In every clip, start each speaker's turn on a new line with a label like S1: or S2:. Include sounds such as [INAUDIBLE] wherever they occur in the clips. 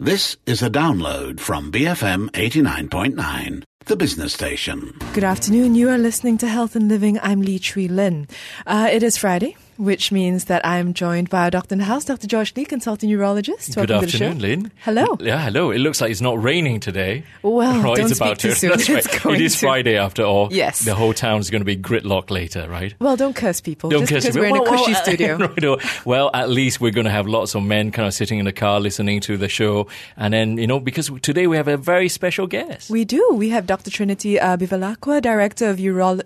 S1: This is a download from BFM 89.9, the business station.
S2: Good afternoon. You are listening to Health and Living. I'm Lee Chui Lin. Uh, it is Friday which means that I'm joined by our doctor in the house, Dr. George Lee, consulting urologist.
S3: Good
S2: Welcome
S3: afternoon, Lynn.
S2: Hello.
S3: Yeah, hello. It looks like it's not raining today.
S2: Well,
S3: right,
S2: don't
S3: it's
S2: speak
S3: about
S2: too
S3: to. [LAUGHS]
S2: soon.
S3: That's
S2: It's
S3: right. It is
S2: to.
S3: Friday after all.
S2: Yes.
S3: The whole town's going to be gridlock later, right?
S2: Well, don't curse people.
S3: Don't
S2: just
S3: curse
S2: because
S3: me.
S2: we're in a cushy
S3: well, [LAUGHS]
S2: studio. [LAUGHS]
S3: right, oh, well, at least we're going to have lots of men kind of sitting in the car listening to the show. And then, you know, because today we have a very special guest.
S2: We do. We have Dr. Trinity uh, Bivalacqua, Director of Urolo-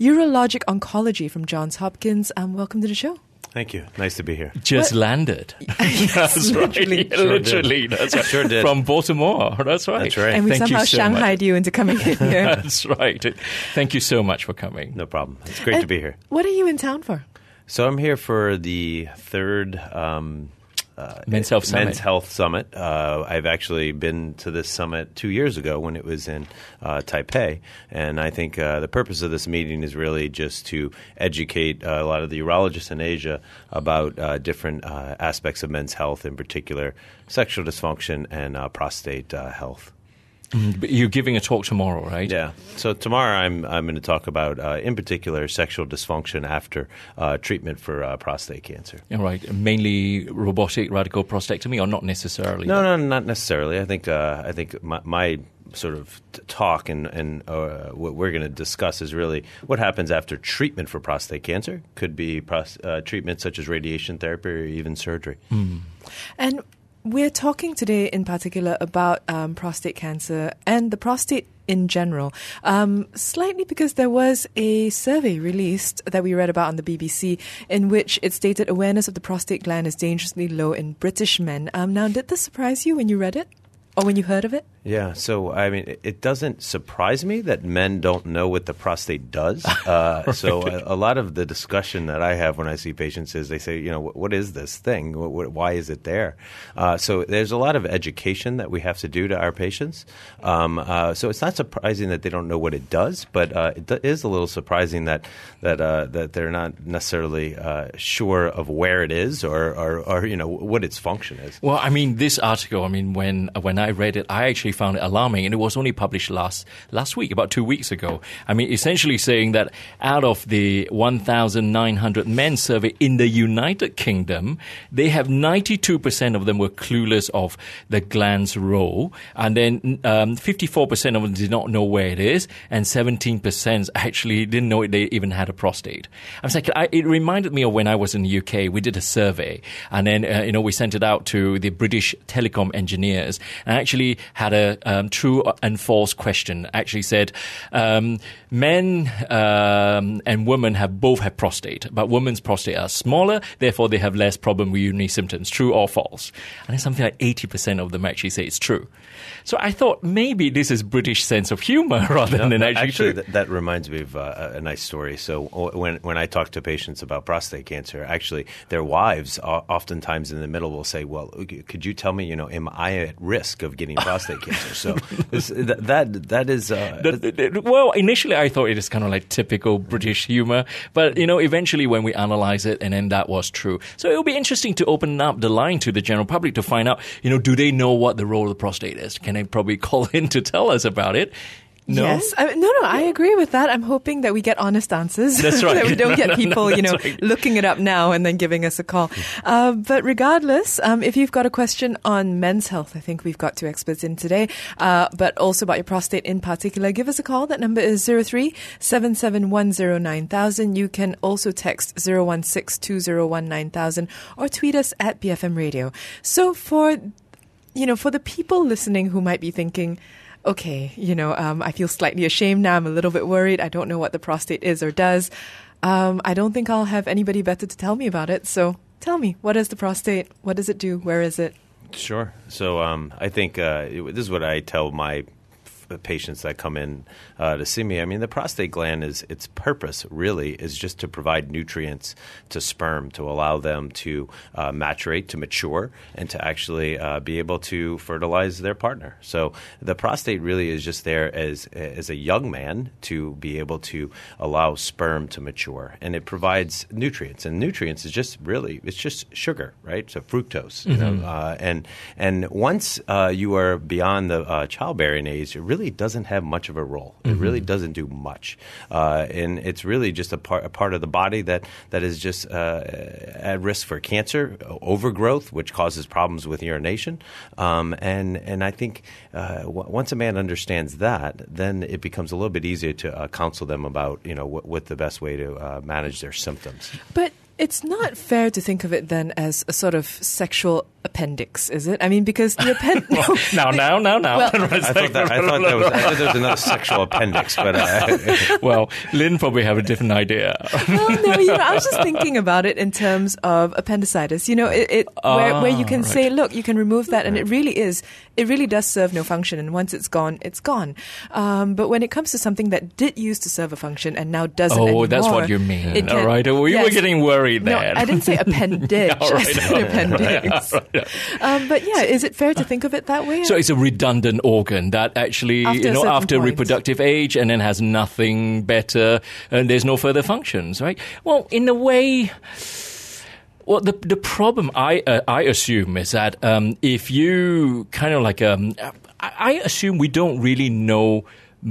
S2: Urologic Oncology from Johns Hopkins. Um, welcome to the show.
S4: Thank you. Nice to be here.
S3: just landed. [LAUGHS] that's [LAUGHS]
S2: literally.
S3: right.
S4: Sure
S3: literally.
S4: did.
S3: That's right.
S4: Sure did.
S3: From Baltimore. That's right.
S4: That's right.
S2: And we
S3: Thank you
S2: somehow
S3: so much.
S2: shanghaied you into coming in here. [LAUGHS]
S3: That's right. Thank you so much for coming.
S4: No problem. It's great to be here.
S2: What are you in town for?
S4: So I'm here for the third um, uh,
S3: Men's Health Summit.
S4: Men's Health Summit. Uh, I've actually been to this summit two years ago when it was in uh, Taipei, and I think uh, the purpose of this meeting is really just to educate uh, a lot of the urologists in Asia about uh, different uh, aspects of men's health, in particular sexual dysfunction and uh, prostate uh, health.
S3: But you're giving a talk tomorrow, right?
S4: Yeah. So tomorrow I'm I'm going to talk about, uh, in particular, sexual dysfunction after uh, treatment for uh, prostate cancer.
S3: All right. Mainly robotic radical prostatectomy, or not necessarily?
S4: No, no, not necessarily. I think uh, I think my, my sort of talk and and uh, what we're going to discuss is really what happens after treatment for prostate cancer. Could be pros- uh, treatment such as radiation therapy or even surgery.
S2: And we're talking today in particular about um, prostate cancer and the prostate in general, um, slightly because there was a survey released that we read about on the BBC in which it stated awareness of the prostate gland is dangerously low in British men. Um, now, did this surprise you when you read it or when you heard of it?
S4: Yeah, so I mean, it- it doesn't surprise me that men don't know what the prostate does. [LAUGHS] Uh, so a, a lot of the discussion that I have when I see patients is they say, you know, what, what is this thing? What, what, why is it there? Uh, so there's a lot of education that we have to do to our patients. Um, uh, so it's not surprising that they don't know what it does, but uh, it do- is a little surprising that that uh, that they're not necessarily uh, sure of where it is or, or, or you know what its function is.
S3: Well, I mean, this article. I mean, when when I read it, I actually found it alarming, and it was only published last last week, about two weeks ago. I mean, essentially saying that out of the 1,900 men surveyed in the United Kingdom, they have 92 percent of them were clueless of the gland's role, and then um, 54 percent of them did not know where it is, and 17 percent actually didn't know they even had a prostate. I was like, I, it reminded me of when I was in the UK. We did a survey, and then uh, you know we sent it out to the British telecom engineers, and actually had a um, true and false question. Actually said um, men um, and women have both have prostate, but women's prostate are smaller, therefore they have less problem with urinary symptoms. True or false? And then something like eighty percent of them actually say it's true. So I thought maybe this is British sense of humor [LAUGHS] rather than
S4: No,
S3: actually,
S4: actually, that, that reminds me of uh, a nice story. So when when I talk to patients about prostate cancer, actually, their wives oftentimes in the middle will say, "Well, could you tell me, you know, am I at risk of getting prostate cancer?" So this, that, that is uh,
S3: well, initially I thought it is kind of like typical British humor, but you know, eventually when we analyze it, and then that was true. So it will be interesting to open up the line to the general public to find out, you know, do they know what the role of the prostate is? Can they probably [LAUGHS] call in to tell us about it? No.
S2: Yes. I, no, no, I agree with that. I'm hoping that we get honest answers. [LAUGHS]
S3: That's right. [LAUGHS]
S2: that we don't [LAUGHS]
S3: No,
S2: get
S3: no,
S2: people, you know,
S3: right.
S2: looking it up now and then giving us a call. Uh, but regardless, um, if you've got a question on men's health, I think we've got two experts in today, uh, but also about your prostate in particular, give us a call. That number is 03 77109000. You can also text 016 201 9000 or tweet us at BFM Radio. So for you know, for the people listening who might be thinking, okay, you know, um, I feel slightly ashamed now. I'm a little bit worried. I don't know what the prostate is or does. Um, I don't think I'll have anybody better to tell me about it. So tell me, what is the prostate? What does it do? Where is it?
S4: Sure. So um, I think uh, this is what I tell my patients that come in uh, to see me. I mean, the prostate gland is its purpose really is just to provide nutrients to sperm to allow them to uh, maturate, to mature, and to actually uh, be able to fertilize their partner. So the prostate really is just there as as a young man to be able to allow sperm to mature, and it provides nutrients. And nutrients is just really it's just sugar, right? So fructose, you know, uh, and and once uh, you are beyond the uh, childbearing age, it really doesn't have much of a role. It really doesn't do much, uh, and it's really just a part a part of the body that that is just uh, at risk for cancer, overgrowth, which causes problems with urination, um, and and I think uh, w- once a man understands that, then it becomes a little bit easier to uh, counsel them about you know what, what the best way to uh, manage their symptoms.
S2: But it's not fair to think of it then as a sort of sexual appendix, is it? I mean, because the appendix.
S3: No, [LAUGHS] no, no, no.
S2: Well- [LAUGHS] [LAUGHS]
S4: I thought that, I thought that was, I thought there was another sexual appendix, but uh,
S3: well, Lynn probably have a different idea.
S2: well, no, you know, I was just thinking about it in terms of appendicitis. You know, it, it where, where you can
S3: Ah,
S2: say, look, you can remove that, and it really is, it really does serve no function, and once it's gone, it's gone. Um, but when it comes to something that did used to serve a function and now doesn't
S3: Oh,
S2: anymore,
S3: that's what you mean.
S2: it
S3: All
S2: can-
S3: right. We were getting worried
S2: No,
S3: there.
S2: I didn't say appendage.
S3: All
S2: I
S3: right,
S2: said
S3: all right, [LAUGHS]
S2: Um, but yeah, is it fair to think of it that way?
S3: So it's a redundant organ that actually,
S2: After
S3: you know, after
S2: point.
S3: reproductive age and then has nothing better and there's no further functions, right? Well, in a way, well, the the problem I uh, I assume is that um, if you kind of like um, I assume we don't really know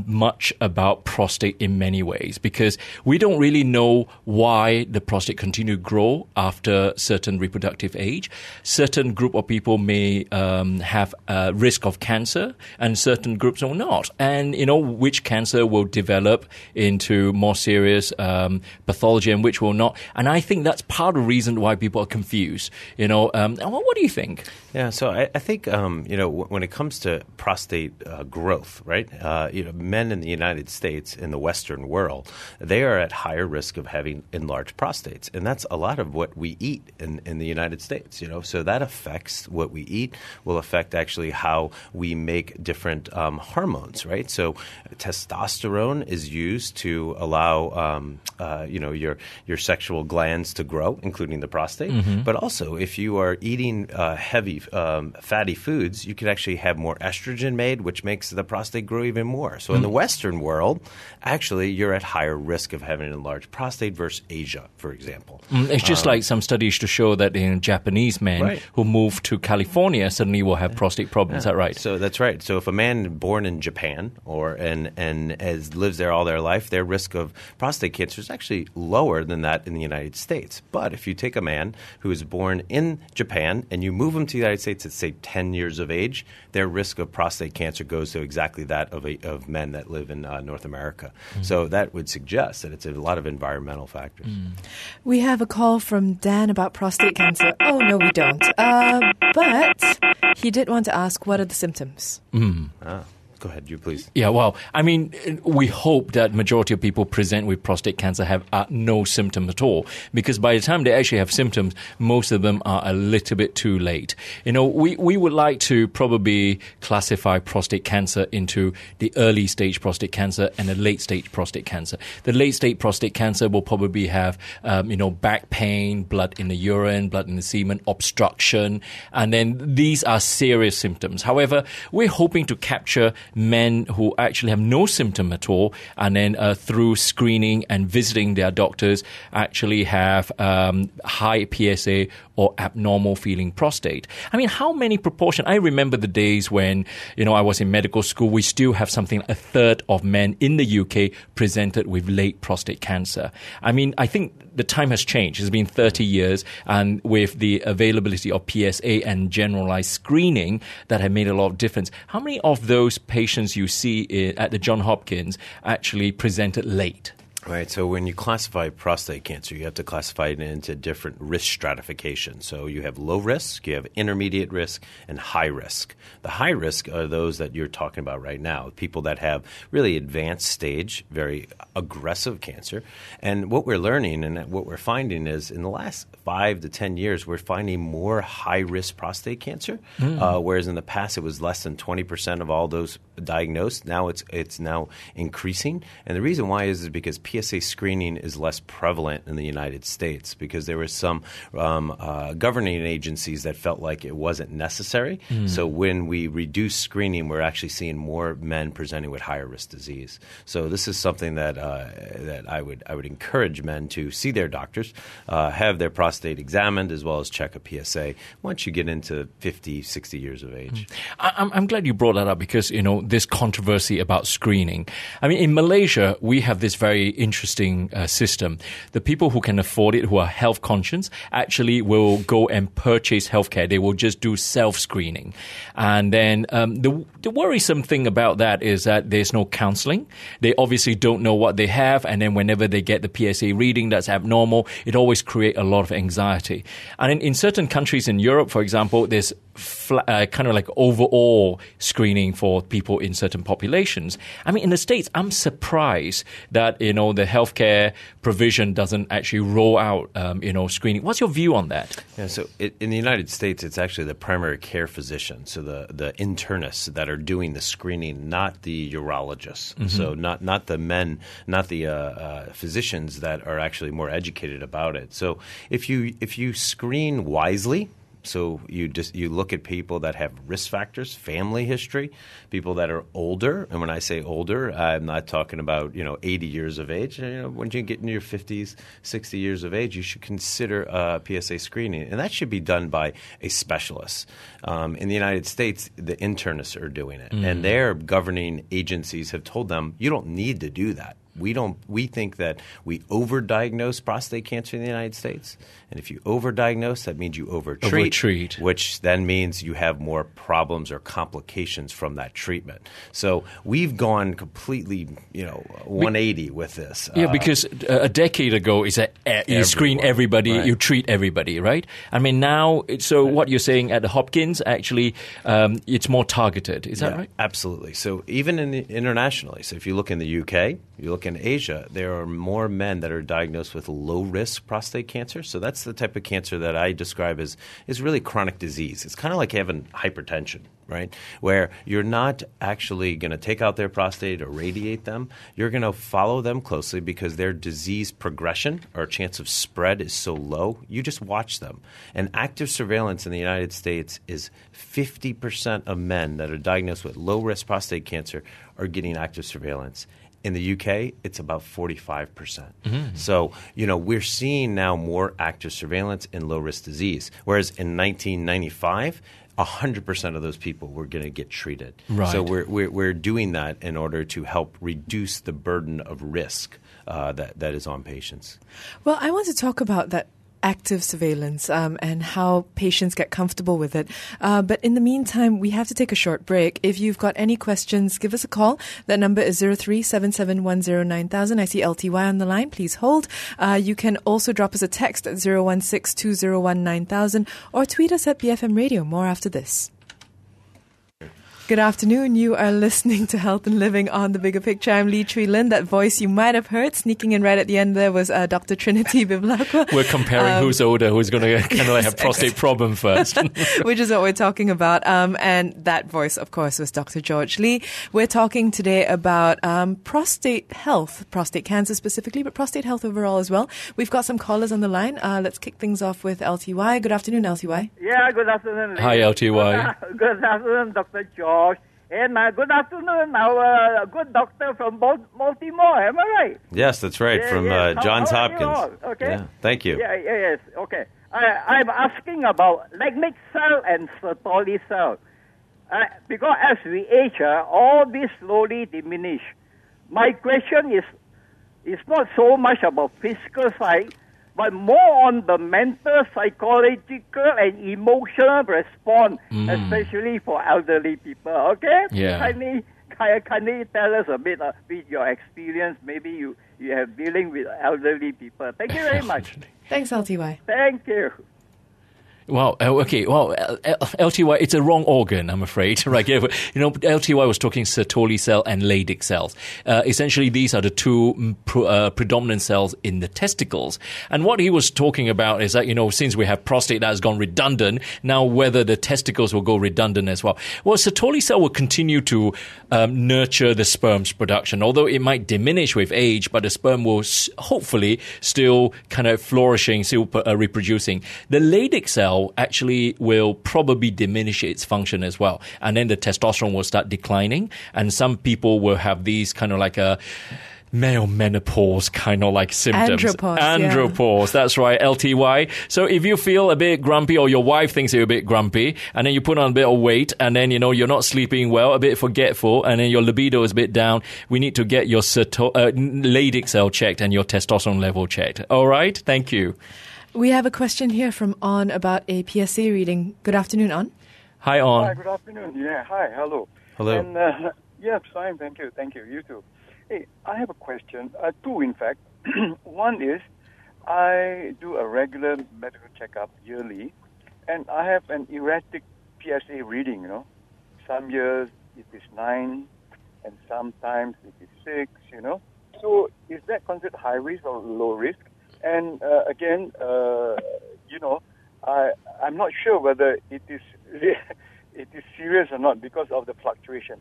S3: much about prostate in many ways because we don't really know why the prostate continue to grow after certain reproductive age. Certain group of people may um, have a risk of cancer, and certain groups will not. And you know which cancer will develop into more serious um, pathology and which will not. And I think that's part of the reason why people are confused. You know, um, what, do you think?
S4: Yeah, so I, I think um, you know when it comes to prostate uh, growth, right? Uh, you know, men in the United States in the Western world, they are at higher risk of having enlarged prostates, and that's a lot of what we eat in, in the United States. You know, so that affects what we eat. Will affect actually how we make different um, hormones, right? So testosterone is used to allow um, uh, you know your your sexual glands to grow, including the prostate. But also, if you are eating uh, heavy um, fatty foods, you can actually have more estrogen made, which makes the prostate grow even more. So in the Western world, actually, you're at higher risk of having an enlarged prostate versus Asia, for example.
S3: Mm, It's just like some studies to show that in Japanese men
S4: Right.
S3: who move to California suddenly will have prostate problems. Is that right?
S4: So that's right. So if a man born in Japan or and and as lives there all their life, their risk of prostate cancer is actually lower than that in the United States. But if you take a man who is born in Japan and you move him to the United States at say 10 years of age, their risk of prostate cancer goes to exactly that of a, of men that live in uh, North America. So that would suggest that it's a lot of environmental factors.
S2: We have a call from Dan about prostate cancer. Oh, no, we don't. Uh, but he did want to ask what are the symptoms?
S4: Ah, go ahead, you please.
S3: Yeah, well, I mean, we hope that majority of people present with prostate cancer have uh, no symptom at all, because by the time they actually have symptoms, most of them are a little bit too late. You know, we, we would like to probably classify prostate cancer into the early stage prostate cancer and the late stage prostate cancer. The late stage prostate cancer will probably have, um, you know, back pain, blood in the urine, blood in the semen, obstruction, and then these are serious symptoms. However, we're hoping to capture men who actually have no symptom at all, and then uh, through screening and visiting their doctors, actually have um, high PSA or abnormal feeling prostate. I mean, how many proportion? I remember the days when you know I was in medical school. We still have something a third of men in the UK presented with late prostate cancer. I mean, I think the time has changed. It's been 30 years, and with the availability of PSA and generalized screening, that have made a lot of difference. How many of those patients you see eh, at the John Hopkins actually presented late?
S4: Right. So when you classify prostate cancer, you have to classify it into different risk stratification. So you have low risk, you have intermediate risk, and high risk. The high risk are those that you're talking about right now, people that have really advanced stage, very aggressive cancer. And what we're learning and what we're finding is in the last five to 10 years, we're finding more high risk prostate cancer, uh, whereas in the past it was less than 20% of all those diagnosed. Now it's, it's now increasing. And the reason why is, is because PSA screening is less prevalent in the United States because there were some um, uh, governing agencies that felt like it wasn't necessary. So when we reduce screening, we're actually seeing more men presenting with higher risk disease. So this is something that uh, that I would I would encourage men to see their doctors, uh, have their prostate examined as well as check a PSA once you get into 50, 60 years of age.
S3: I- I'm, I'm glad you brought that up because you know this controversy about screening. I mean, in Malaysia, we have this very interesting uh, system. The people who can afford it, who are health conscious, actually will go and purchase healthcare. They will just do self screening, and then um, the the worrisome thing about that is that there's no counseling. They obviously don't know what they have, and then whenever they get the PSA reading that's abnormal, it always creates a lot of anxiety. And in, in certain countries in Europe, for example, there's fla- uh, kind of like overall screening for people in certain populations. I mean, in the States, I'm surprised that, you know, the healthcare provision doesn't actually roll out, um, you know, screening. What's your view on that?
S4: Yeah, so it, in the United States, it's actually the primary care physician, so the, the internists that are doing the screening, not the urologists. So not not the men, not the uh, uh, physicians that are actually more educated about it. So if you if you screen wisely. So you just you look at people that have risk factors, family history, people that are older, and when I say older, I'm not talking about you know 80 years of age. You know, when you get into your 50s, 60 years of age, you should consider uh, PSA screening, and that should be done by a specialist. Um, in the United States, the internists are doing it, and their governing agencies have told them you don't need to do that. We don't. We think that we overdiagnose prostate cancer in the United States, and if you overdiagnose, that means you overtreat,
S3: Overtreat.
S4: which then means you have more problems or complications from that treatment. So we've gone completely, you know, 180 with this.
S3: Yeah,
S4: Uh,
S3: because a decade ago is that you screen everybody,
S4: right.
S3: you treat everybody, right? I mean, now, so what you're saying at the Hopkins, actually, um, it's more targeted. Is that
S4: Yeah,
S3: right?
S4: Absolutely. So even in the, internationally, so if you look in the UK, you look in Asia, there are more men that are diagnosed with low risk prostate cancer. So that's the type of cancer that I describe as is really chronic disease. It's kind of like having hypertension, right? Where you're not actually going to take out their prostate or radiate them. You're going to follow them closely because their disease progression or chance of spread is so low. You just watch them. And active surveillance in the United States is 50% of men that are diagnosed with low risk prostate cancer are getting active surveillance. In the UK, it's about 45%. percent So, you know, we're seeing now more active surveillance in low risk disease. Whereas in 1995, 100% of those people were going to get treated.
S3: Right.
S4: So we're, we're, we're doing that in order to help reduce the burden of risk uh, that, that is on patients.
S2: Well, I want to talk about that active surveillance um, and how patients get comfortable with it. Uh, but in the meantime, we have to take a short break. If you've got any questions, give us a call. That number is 0377109000. I see LTY on the line. Please hold. Uh, you can also drop us a text at 016201900 or tweet us at BFM Radio. More after this. Good afternoon. You are listening to Health and Living on the Bigger Picture. I'm Lee Chui Lin. That voice you might have heard sneaking in right at the end there was uh, Dr. Trinity [LAUGHS] Bivalacqua.
S3: We're comparing
S2: Um,
S3: who's older, who's going to kind of like have prostate problem first. [LAUGHS] [LAUGHS]
S2: which is what we're talking about. Um, and that voice, of course, was Dr. George Lee. We're talking today about um, prostate health, prostate cancer specifically, but prostate health overall as well. We've got some callers on the line. Uh, let's kick things off with LTY. Good afternoon, LTY.
S5: Yeah, good afternoon.
S3: Hi, LTY.
S5: Good, good afternoon, Dr. George. And uh, good afternoon, our uh, good doctor from Baltimore. Am I right?
S4: Yes, that's right,
S5: Yeah,
S4: from
S5: yeah.
S4: uh, Johns
S5: how
S4: Hopkins.
S5: Okay.
S4: Yeah, thank you.
S5: Yeah, yeah, yes. Okay. I, I'm asking about Leydig cell and Sertoli cell. Uh, because as we age, uh, all these slowly diminish. My question is, is not so much about physical side, but more on the mental, psychological, and emotional response, especially for elderly people. Okay?
S3: Yeah.
S5: Kindly, can, can you tell us a bit uh, with your experience? Maybe you, you have dealing with elderly people. Thank you very [LAUGHS] much.
S2: Thanks, LTY.
S5: Thank you.
S3: Well, uh, okay. Well, L- LTY, it's a wrong organ, I'm afraid. [LAUGHS] right? You know, LTY was talking Sertoli cell and Leydig cells. Uh, essentially, these are the two mm, uh, predominant cells in the testicles. And what he was talking about is that, you know, since we have prostate that has gone redundant, now whether the testicles will go redundant as well. Well, Sertoli cell will continue to um, nurture the sperm's production, although it might diminish with age, but the sperm will hopefully still kind of flourishing, still uh, reproducing. The Leydig cell actually will probably diminish its function as well. And then the testosterone will start declining. And some people will have these kind of like a male menopause kind of like symptoms.
S2: Andropause, yeah.
S3: Andropause, that's right, LTY. So if you feel a bit grumpy or your wife thinks you're a bit grumpy and then you put on a bit of weight and then, you know, you're not sleeping well, a bit forgetful and then your libido is a bit down, we need to get your Serto- uh, Leydig cell checked and your testosterone level checked. All right? Thank you.
S2: We have a question here from On about a PSA reading. Good afternoon, On.
S3: Hi, on.
S6: Hi, good afternoon. Yeah, hi, hello.
S4: Hello.
S6: And uh, [LAUGHS] yeah, fine, thank you, thank you. You too. Hey, I have a question. Uh, two, in fact. [CLEARS THROAT] One is, I do a regular medical checkup yearly, and I have an erratic PSA reading. You know, some years it is nine, and sometimes it is six. You know, so is that considered high risk or low risk? And uh, again, uh, you know, I I'm not sure whether it is [LAUGHS] it is serious or not because of the fluctuation.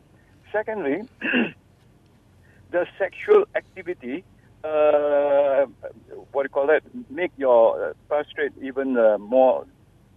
S6: Secondly, [CLEARS THROAT] the sexual activity, uh, what do you call that, make your uh, prostate even uh, more.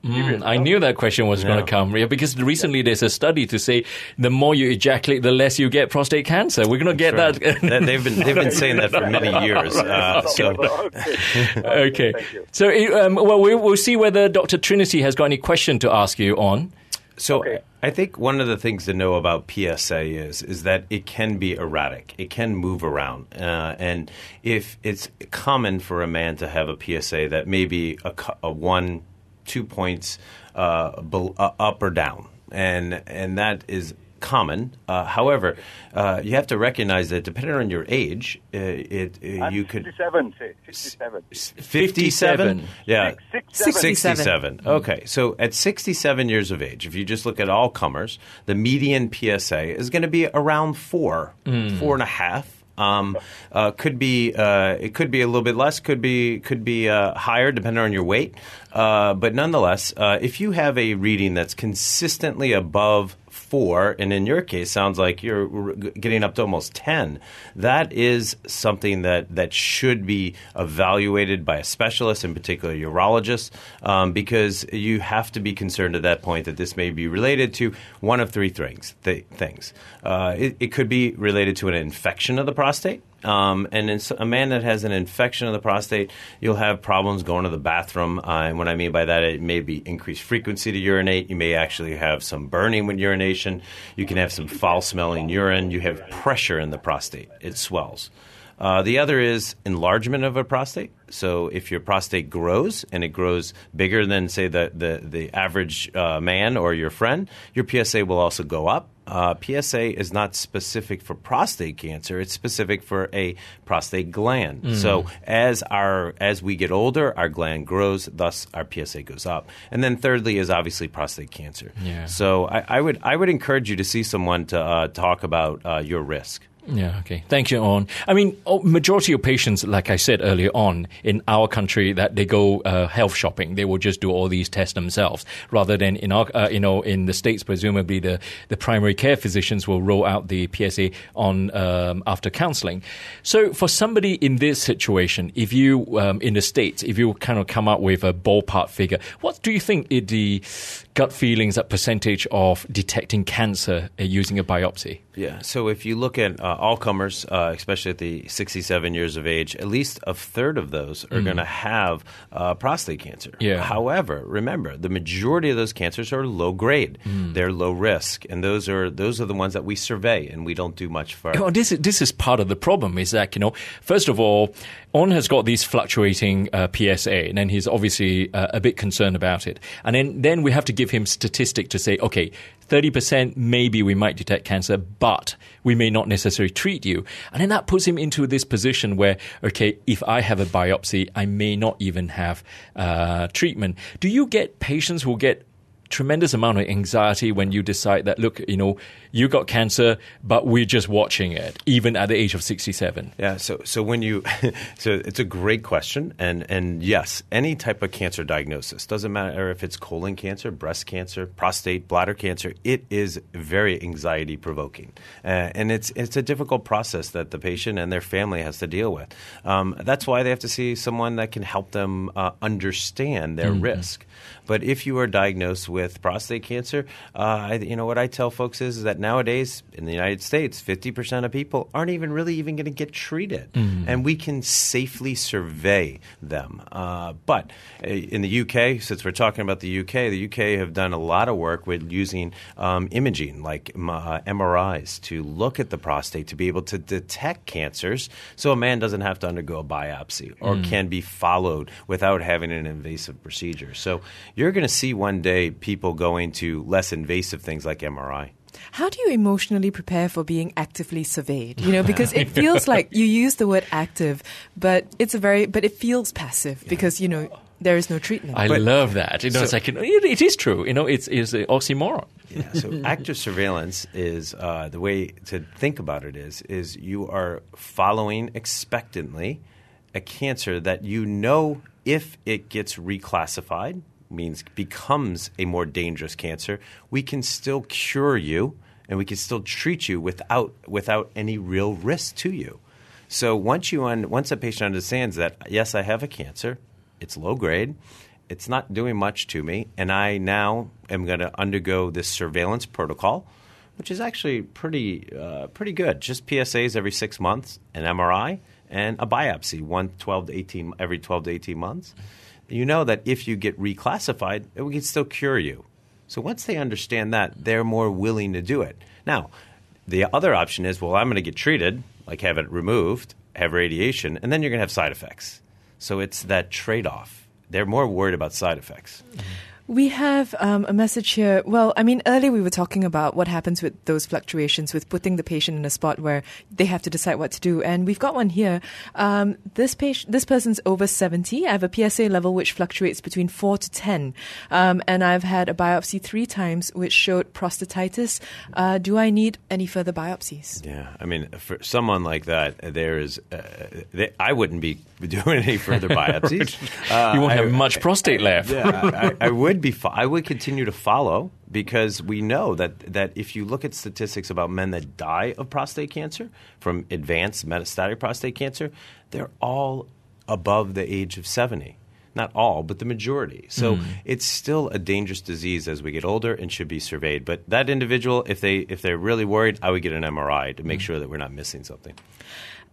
S3: Mm, I knew that question was going to come yeah, because recently there's a study to say the more you ejaculate, the less you get prostate cancer. We're going to get
S4: Right.
S3: that.
S4: They've been they've been saying that for [LAUGHS] many years. Uh, [LAUGHS] so
S6: okay. [LAUGHS]
S3: okay.
S6: Thank you.
S3: So, um, well, we- we'll see whether Dr. Trinity has got any question to ask you on.
S4: So
S6: Okay.
S4: I think one of the things to know about PSA is is that it can be erratic. It can move around, uh, and if it's common for a man to have a PSA that may be a, a one, two points uh, bel- uh, up or down, and and that is common. Uh, however, uh, you have to recognize that depending on your age, uh, it uh,
S6: I'm
S4: you could
S6: 67, say, 67.
S4: 57? Yeah.
S6: Six- six-
S2: 67.
S4: 67. Okay. So at 67 years of age, if you just look at all comers, the median PSA is going to be around four, four and a half. Um, uh, could be uh, it could be a little bit less, could be could be uh, higher depending on your weight. Uh, but nonetheless, uh, if you have a reading that's consistently above four, and in your case, sounds like you're getting up to almost ten. That is something that that should be evaluated by a specialist, in particular urologist, um, because you have to be concerned at that point that this may be related to one of three things. Th- things. Uh, it, it could be related to an infection of the prostate. Um, and in a man that has an infection of the prostate, you'll have problems going to the bathroom. Uh, and what I mean by that, it may be increased frequency to urinate. You may actually have some burning with urination. You can have some foul smelling urine. You have pressure in the prostate, it swells. Uh, the other is enlargement of a prostate. So if your prostate grows and it grows bigger than, say, the, the, the average uh, man or your friend, your PSA will also go up. Uh, PSA is not specific for prostate cancer; it's specific for a prostate gland. So as our as we get older, our gland grows, thus our PSA goes up. And then thirdly is obviously prostate cancer.
S3: Yeah.
S4: So I, I would I would encourage you to see someone to uh, talk about uh, your risk.
S3: Yeah, okay. Thank you, On. I mean, oh, majority of patients, like I said earlier on, in our country, that they go uh, health shopping. They will just do all these tests themselves, rather than in our, uh, you know, in the states, presumably the, the primary care physicians will roll out the PSA on um, after counseling. So, for somebody in this situation, if you um, in the states, if you kind of come up with a ballpark figure, what do you think the gut feelings, that percentage of detecting cancer uh, using a biopsy?
S4: Yeah. So if you look at uh, all comers, uh, especially at the 67 years of age, at least a third of those are going to have uh, prostate cancer.
S3: Yeah.
S4: However, remember the majority of those cancers are low grade. They're low risk, and those are those are the ones that we survey, and we don't do much for.
S3: Well, this is this is part of the problem. Is that you know, first of all, On has got these fluctuating uh, PSA, and then he's obviously uh, a bit concerned about it. And then then we have to give him statistic to say, okay, 30% maybe we might detect cancer, but we may not necessarily treat you. And then that puts him into this position where, okay, if I have a biopsy, I may not even have uh, treatment. Do you get patients who get tremendous amount of anxiety when you decide that look you know you got cancer but we're just watching it even at the age of 67
S4: Yeah, so so when you [LAUGHS] so it's a great question and and yes, any type of cancer diagnosis doesn't matter if it's colon cancer, breast cancer, prostate, bladder cancer, it is very anxiety provoking. Uh, and it's it's a difficult process that the patient and their family has to deal with. Um, that's why they have to see someone that can help them uh, understand their risk. But if you are diagnosed with prostate cancer, uh, I, you know what I tell folks is, is that nowadays in the United States, fifty percent of people aren't even really even going to get treated, and we can safely survey them. Uh, but uh, in the UK, since we're talking about the UK, the UK have done a lot of work with using um, imaging like uh, MRIs to look at the prostate to be able to detect cancers, so a man doesn't have to undergo a biopsy or can be followed without having an invasive procedure. So you're going to see one day people going to less invasive things like MRI.
S2: How do you emotionally prepare for being actively surveyed? You know, [LAUGHS] because it feels like you use the word active, but it's a very, but it feels passive because, you know, there is no treatment.
S3: i
S4: But-
S3: love that you know it's like it, it is true you know it's, it's an oxymoron
S4: Yeah, so [LAUGHS] active surveillance is uh, the way to think about it is is you are following expectantly a cancer that you know if it gets reclassified means becomes a more dangerous cancer, we can still cure you and we can still treat you without without any real risk to you. So once you un, once a patient understands that yes, I have a cancer, it's low grade, it's not doing much to me, and I now am going to undergo this surveillance protocol, which is actually pretty uh, pretty good. Just PSAs every six months, an MRI, and a biopsy one 12 to 18 every 12 to 18 months. You know that if you get reclassified, we can still cure you. So once they understand that, they're more willing to do it. Now, the other option is, well, I'm going to get treated, like have it removed, have radiation, and then you're going to have side effects. So it's that trade off. They're more worried about side effects. Mm-hmm.
S2: We have um, a message here. Well, I mean, earlier we were talking about what happens with those fluctuations, with putting the patient in a spot where they have to decide what to do. And we've got one here. Um, this patient, this person's over seventy. I have a PSA level which fluctuates between four to ten, um, and I've had a biopsy three times which showed prostatitis. Uh, do I need any further biopsies?
S4: Yeah, I mean, for someone like that, there is. Uh, they, I wouldn't be [LAUGHS] doing any further [LAUGHS] biopsies. Uh,
S3: you won't
S4: I-
S3: have much prostate left
S4: yeah, I, I- I would be. Fo- I would continue to follow because we know that that if you look at statistics about men that die of prostate cancer from advanced metastatic prostate cancer, they're all above the age of seventy. Not all, but the majority. So it's still a dangerous disease as we get older and should be surveyed. But that individual, if they if they're really worried, I would get an MRI to make sure that we're not missing something.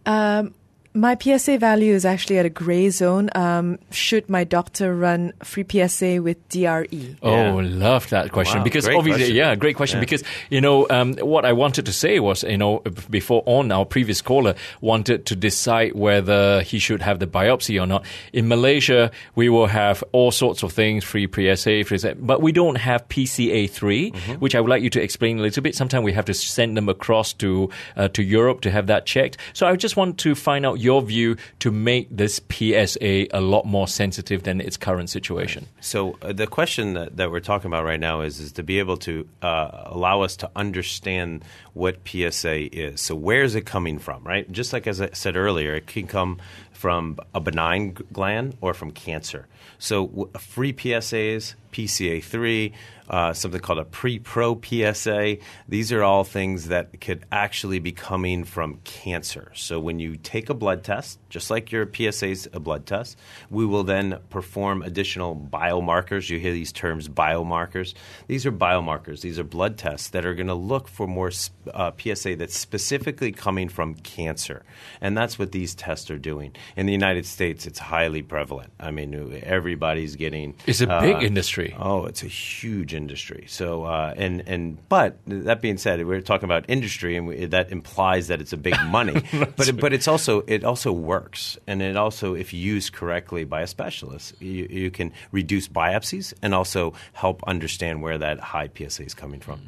S2: Um, my PSA value is actually at a gray zone. Um, should my doctor run free PSA with DRE?
S3: Oh,
S4: Yeah.
S3: love that question
S4: Wow,
S3: because obviously,
S4: question.
S3: yeah, great question.
S4: Yeah.
S3: Because you know um, what I wanted to say was, you know, before on our previous caller wanted to decide whether he should have the biopsy or not. In Malaysia, we will have all sorts of things, free PSA, free, but we don't have PCA 3
S4: Mm-hmm.
S3: which I would like you to explain a little bit. Sometimes we have to send them across to uh, to Europe to have that checked. So I just want to find out your view to make this PSA a lot more sensitive than its current situation.
S4: So uh, the question that, that we're talking about right now is is to be able to uh, allow us to understand what PSA is. So where is it coming from, right? Just like as I said earlier, it can come from a benign gland or from cancer. So free PSAs, PCA3, uh, something called a pre-pro PSA. These are all things that could actually be coming from cancer. So when you take a blood test, just like your PSA is a blood test, we will then perform additional biomarkers. You hear these terms, biomarkers. These are biomarkers. These are blood tests that are going to look for more uh, PSA that's specifically coming from cancer, and that's what these tests are doing. in the United States, it's highly prevalent. I mean, everybody's getting.
S3: It's a
S4: uh,
S3: big industry.
S4: Oh, it's a huge industry. So, uh, and and but that being said, we're talking about industry, and we, that implies that it's a big [LAUGHS] money. but it, but it's also it also works, and it also, if used correctly by a specialist, you, you can reduce biopsies and also help understand where that high PSA is coming from.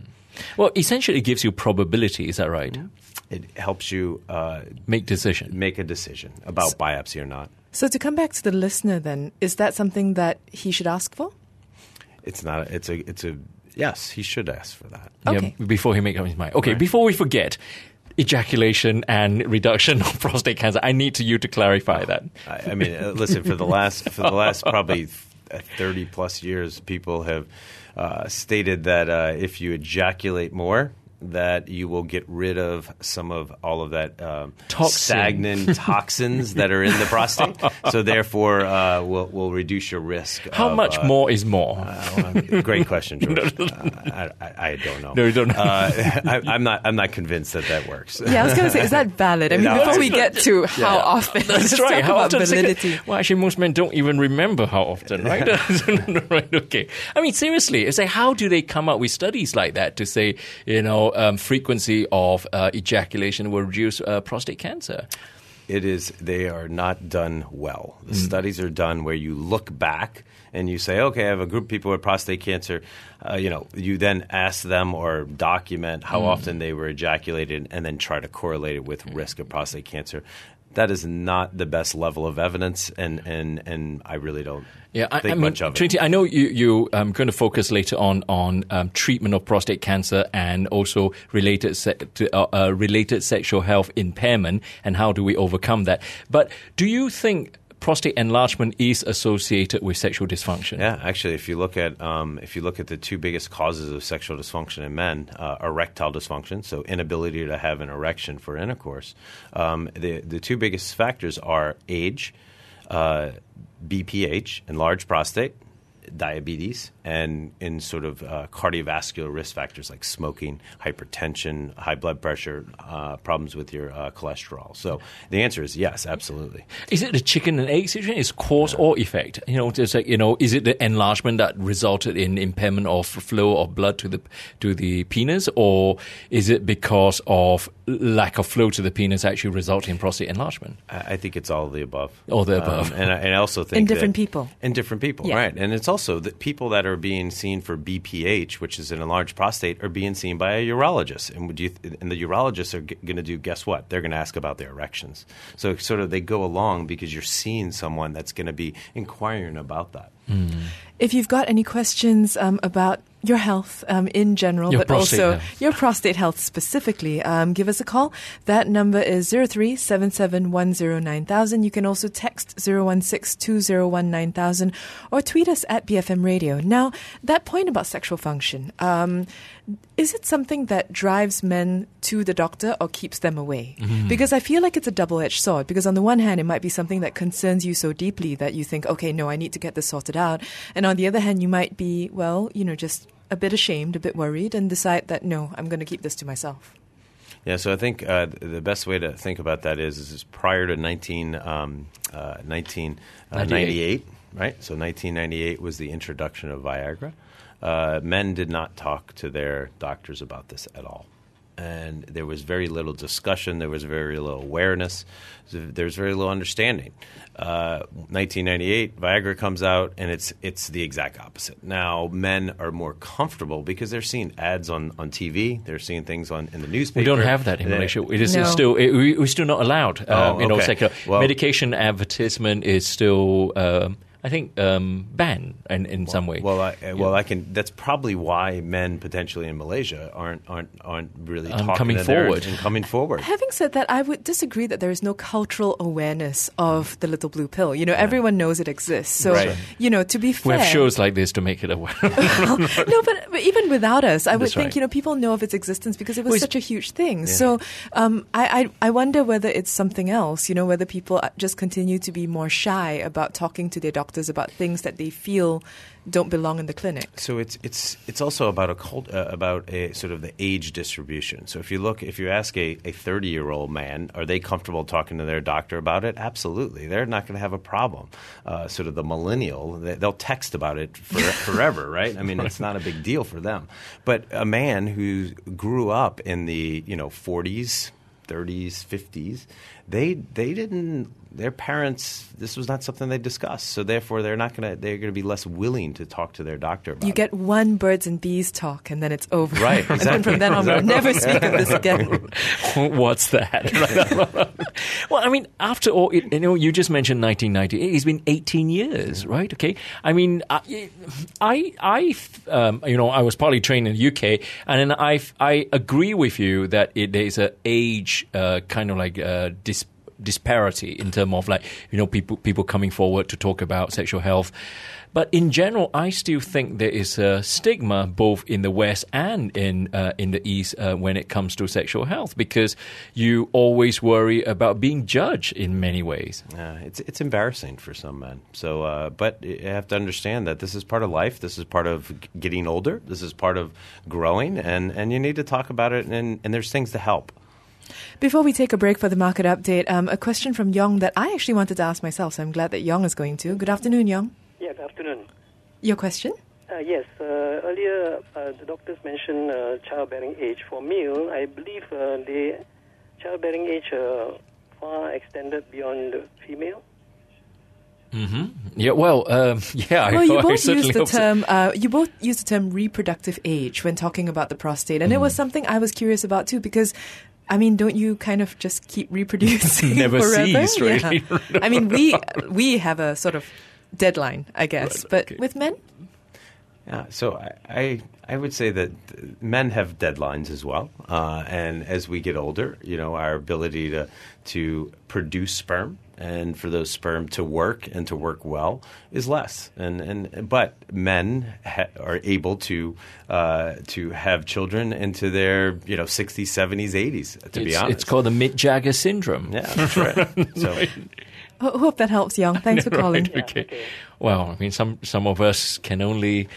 S3: Well, essentially, it gives you probability. Is that right?
S4: It helps you uh,
S3: Make decision.
S4: make a decision about biopsy or not.
S2: So to come back to the listener, then is that something that he should ask for?
S4: It's not. A, it's a. It's a. Yes, he should ask for that.
S2: Okay.
S3: Yeah, before he makes up his mind. Okay, before we forget, ejaculation and reduction [LAUGHS] of prostate cancer. I need to you to clarify that.
S4: I, I mean, uh, listen for the last for the last probably thirty plus years, people have uh, stated that uh, if you ejaculate more. That you will get rid of some of all of that um,
S3: Toxin.
S4: stagnant [LAUGHS] toxins that are in the prostate. [LAUGHS] So therefore, uh, will will reduce your risk.
S3: How
S4: of,
S3: much
S4: uh,
S3: more is more?
S4: Uh, well, great question, [LAUGHS] George. Uh, I, I, I don't know.
S3: No, you don't know.
S4: Uh, I, I'm not. I'm not convinced that that works.
S2: Yeah, I was going to say, is that valid? I mean,
S4: No,
S2: before we
S4: it's
S2: get to how
S4: Yeah.
S2: often, let's
S3: That's right.
S2: talk
S3: How
S2: about
S3: often?
S2: validity.
S3: Well, actually, most men don't even remember how often, right? right. Okay. I mean, seriously, it's like how do they come up with studies like that to say, you know, um, frequency of uh, ejaculation will reduce uh, prostate cancer?
S4: It is. They are not done well. The studies are done where you look back and you say, okay, I have a group of people with prostate cancer. Uh, you know, you then ask them or document how often they were ejaculated, and then try to correlate it with risk of prostate cancer. That is not the best level of evidence, and and and I really don't
S3: Yeah, I,
S4: think
S3: I mean,
S4: much of it.
S3: Trinity, I know you, you um, going to focus later on on um, treatment of prostate cancer and also related se- to, uh, uh, related sexual health impairment and how do we overcome that. But do you think prostate enlargement is associated with sexual dysfunction?
S4: Yeah, actually, if you look at um, if you look at the two biggest causes of sexual dysfunction in men, uh, erectile dysfunction, so inability to have an erection for intercourse. Um, the the two biggest factors are age, uh, BPH, enlarged prostate, diabetes, and in sort of uh, cardiovascular risk factors like smoking, hypertension, high blood pressure, uh, problems with your uh, cholesterol. So the answer is yes, absolutely.
S3: Is it the chicken and egg situation? Is cause or effect? You know, just like you know, is it the enlargement that resulted in impairment of flow of blood to the to the penis, or is it because of lack of flow to the penis actually resulting in prostate enlargement?
S4: I I think it's all of the above.
S3: All the above.
S4: Um, and, I, and I also think
S2: In different
S4: that-
S2: people.
S4: In different people,
S2: Yeah.
S4: right? And it's also that people that are being seen for BPH, which is an enlarged prostate, are being seen by a urologist. And you? And the urologists are g- going to do guess what? They're going to ask about their erections. So sort of they go along because you're seeing someone that's going to be inquiring about that.
S2: If you've got any questions um, about your health um, in general,
S3: Your
S2: but also
S3: health.
S2: your prostate health specifically, um, give us a call. That number is 0377109000. You can also text 0162019,000 or tweet us at BFM Radio. Now, that point about sexual function, um, is it something that drives men to the doctor or keeps them away? Because I feel like it's a double edged sword. Because on the one hand, it might be something that concerns you so deeply that you think, okay, no, I need to get this sorted out. And on the other hand, you might be, well, you know, just a bit ashamed, a bit worried, and decide that, no, I'm going to keep this to myself.
S4: Yeah, so I think uh, the best way to think about that is, is prior to 19, um, uh, 1998, right? So 1998 was the introduction of Viagra. Uh, men did not talk to their doctors about this at all. And there was very little discussion. There was very little awareness. There was very little understanding. Uh, 1998, Viagra comes out, and it's it's the exact opposite. Now, men are more comfortable because they're seeing ads on, on TV. They're seeing things on in the newspaper.
S3: We don't have that in
S4: They-
S3: Malaysia. It is
S2: No.
S3: still it, we, we're still not allowed.
S4: Oh,
S3: um, you know,
S4: okay.
S3: secular
S4: Well-
S3: medication advertisement is still, um, I think, um, banned in, in some way.
S4: Well, I, uh, well, I can. That's probably why men potentially in Malaysia aren't aren't aren't really
S3: Um,
S4: talking
S3: coming forward.
S4: and coming forward.
S2: Having said that, I would disagree that there is no cultural awareness of the little blue pill. You know, everyone knows it exists. So,
S4: Right.
S2: you know, to be fair,
S3: we
S2: fair.
S3: have shows like this to make it aware. [LAUGHS]
S2: no, but, but even without us, I would
S3: That's
S2: think
S3: right.
S2: you know people know of its existence because it was
S3: Well,
S2: such a huge thing. So um, I, I I wonder whether it's something else. You know, whether people just continue to be more shy about talking to their doctor doctors about things that they feel don't belong in the clinic.
S4: So it's it's it's also about a cult, uh, about a sort of the age distribution. So if you look, if you ask a a thirty year old man, are they comfortable talking to their doctor about it? Absolutely, they're not going to have a problem. Uh, sort of the millennial, they, they'll text about it for, [LAUGHS] forever, right? I mean, it's not a big deal for them. But a man who grew up in the you know forties 30s, 50s, they they didn't their parents this was not something they discussed. So therefore they're not going to they're going to be less willing to talk to their doctor about
S2: You
S4: it.
S2: get one birds and bees talk, and then it's over.
S4: Right, [LAUGHS]
S2: and then from then on, we'll never speak of this again. [LAUGHS] [LAUGHS]
S3: What's that? well, I mean, after all, it, you know, you just mentioned 1990. It's been 18 years, right? Okay. I mean, I, I, I um, you know, I was partly trained in the UK, and then I, I agree with you that it is there is a age uh, kind of like uh, dis- disparity in terms of like you know people people coming forward to talk about sexual health. But in general, I still think there is a stigma both in the West and in uh, in the East uh, when it comes to sexual health because you always worry about being judged in many ways.
S4: Yeah, it's it's embarrassing for some men. So, uh, but you have to understand that this is part of life. This is part of getting older. This is part of growing, and, and you need to talk about it. And, and there's things to help.
S2: Before we take a break for the market update, um, a question from Yong that I actually wanted to ask myself, so I'm glad that Yong is going to. Good afternoon, Yong.
S7: Yeah, good afternoon.
S2: Your question?
S7: Uh, yes, uh, earlier uh, the doctors mentioned uh, childbearing age. For male, I believe uh, the childbearing age uh, far extended beyond the female. Mm-hmm.
S3: Yeah, well, um, [LAUGHS] yeah.
S2: Well,
S3: I,
S2: you
S3: I
S2: both
S3: certainly
S2: used the
S3: hope so.
S2: term. Uh, you both used the term reproductive age when talking about the prostate, and it
S3: Mm.
S2: was something I was curious about too because. I mean, don't you kind of just keep reproducing [LAUGHS]
S3: Never
S2: forever?
S3: cease, really.
S2: Yeah. [LAUGHS] I mean, we we have a sort of deadline, I guess,
S3: Right,
S2: but
S3: okay.
S2: with men,
S4: Yeah, so I, I I would say that men have deadlines as well, uh, and as we get older, you know, our ability to to produce sperm and for those sperm to work and to work well is less. And and but men ha- are able to uh, to have children into their you know sixties, seventies, eighties. To be honest,
S3: it's called the Mick Jagger syndrome.
S4: yeah, that's right. [LAUGHS] So.
S2: Ho- hope that helps, Young. Thanks [LAUGHS] for calling.
S3: Right, okay. Well, I mean, some some of us can only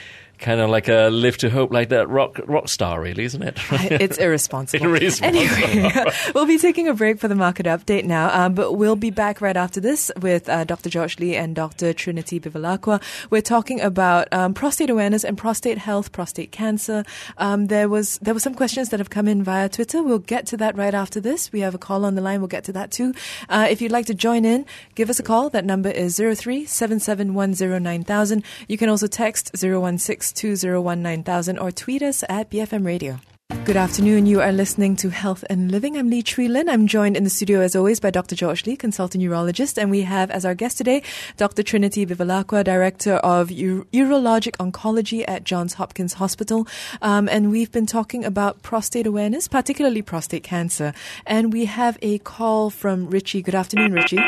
S3: kind of like a live to hope like that rock rock star, really, isn't it?
S2: It's [LAUGHS] irresponsible.
S3: Irresponsible.
S2: Anyway, [LAUGHS] we'll be taking a break for the market update now, um, but we'll be back right after this with uh, Dr. George Lee and Dr. Trinity Bivalacqua. We're talking about um, prostate awareness and prostate health, prostate cancer. Um, there was there were some questions that have come in via Twitter. We'll get to that right after this. We have a call on the line. We'll get to that too. Uh, if you'd like to join in, give us a call. That number is 03 77109000. You can also text 016 2019 or tweet us at BFM Radio. Good afternoon. You are listening to Health and Living. I'm Lee Tree Lin. I'm joined in the studio as always by Dr. George Lee, consultant urologist, and we have as our guest today Dr. Trinity Bivalacqua, director of Ur- urologic oncology at Johns Hopkins Hospital. Um, and we've been talking about prostate awareness, particularly prostate cancer. And we have a call from Richie. Good afternoon, Richie.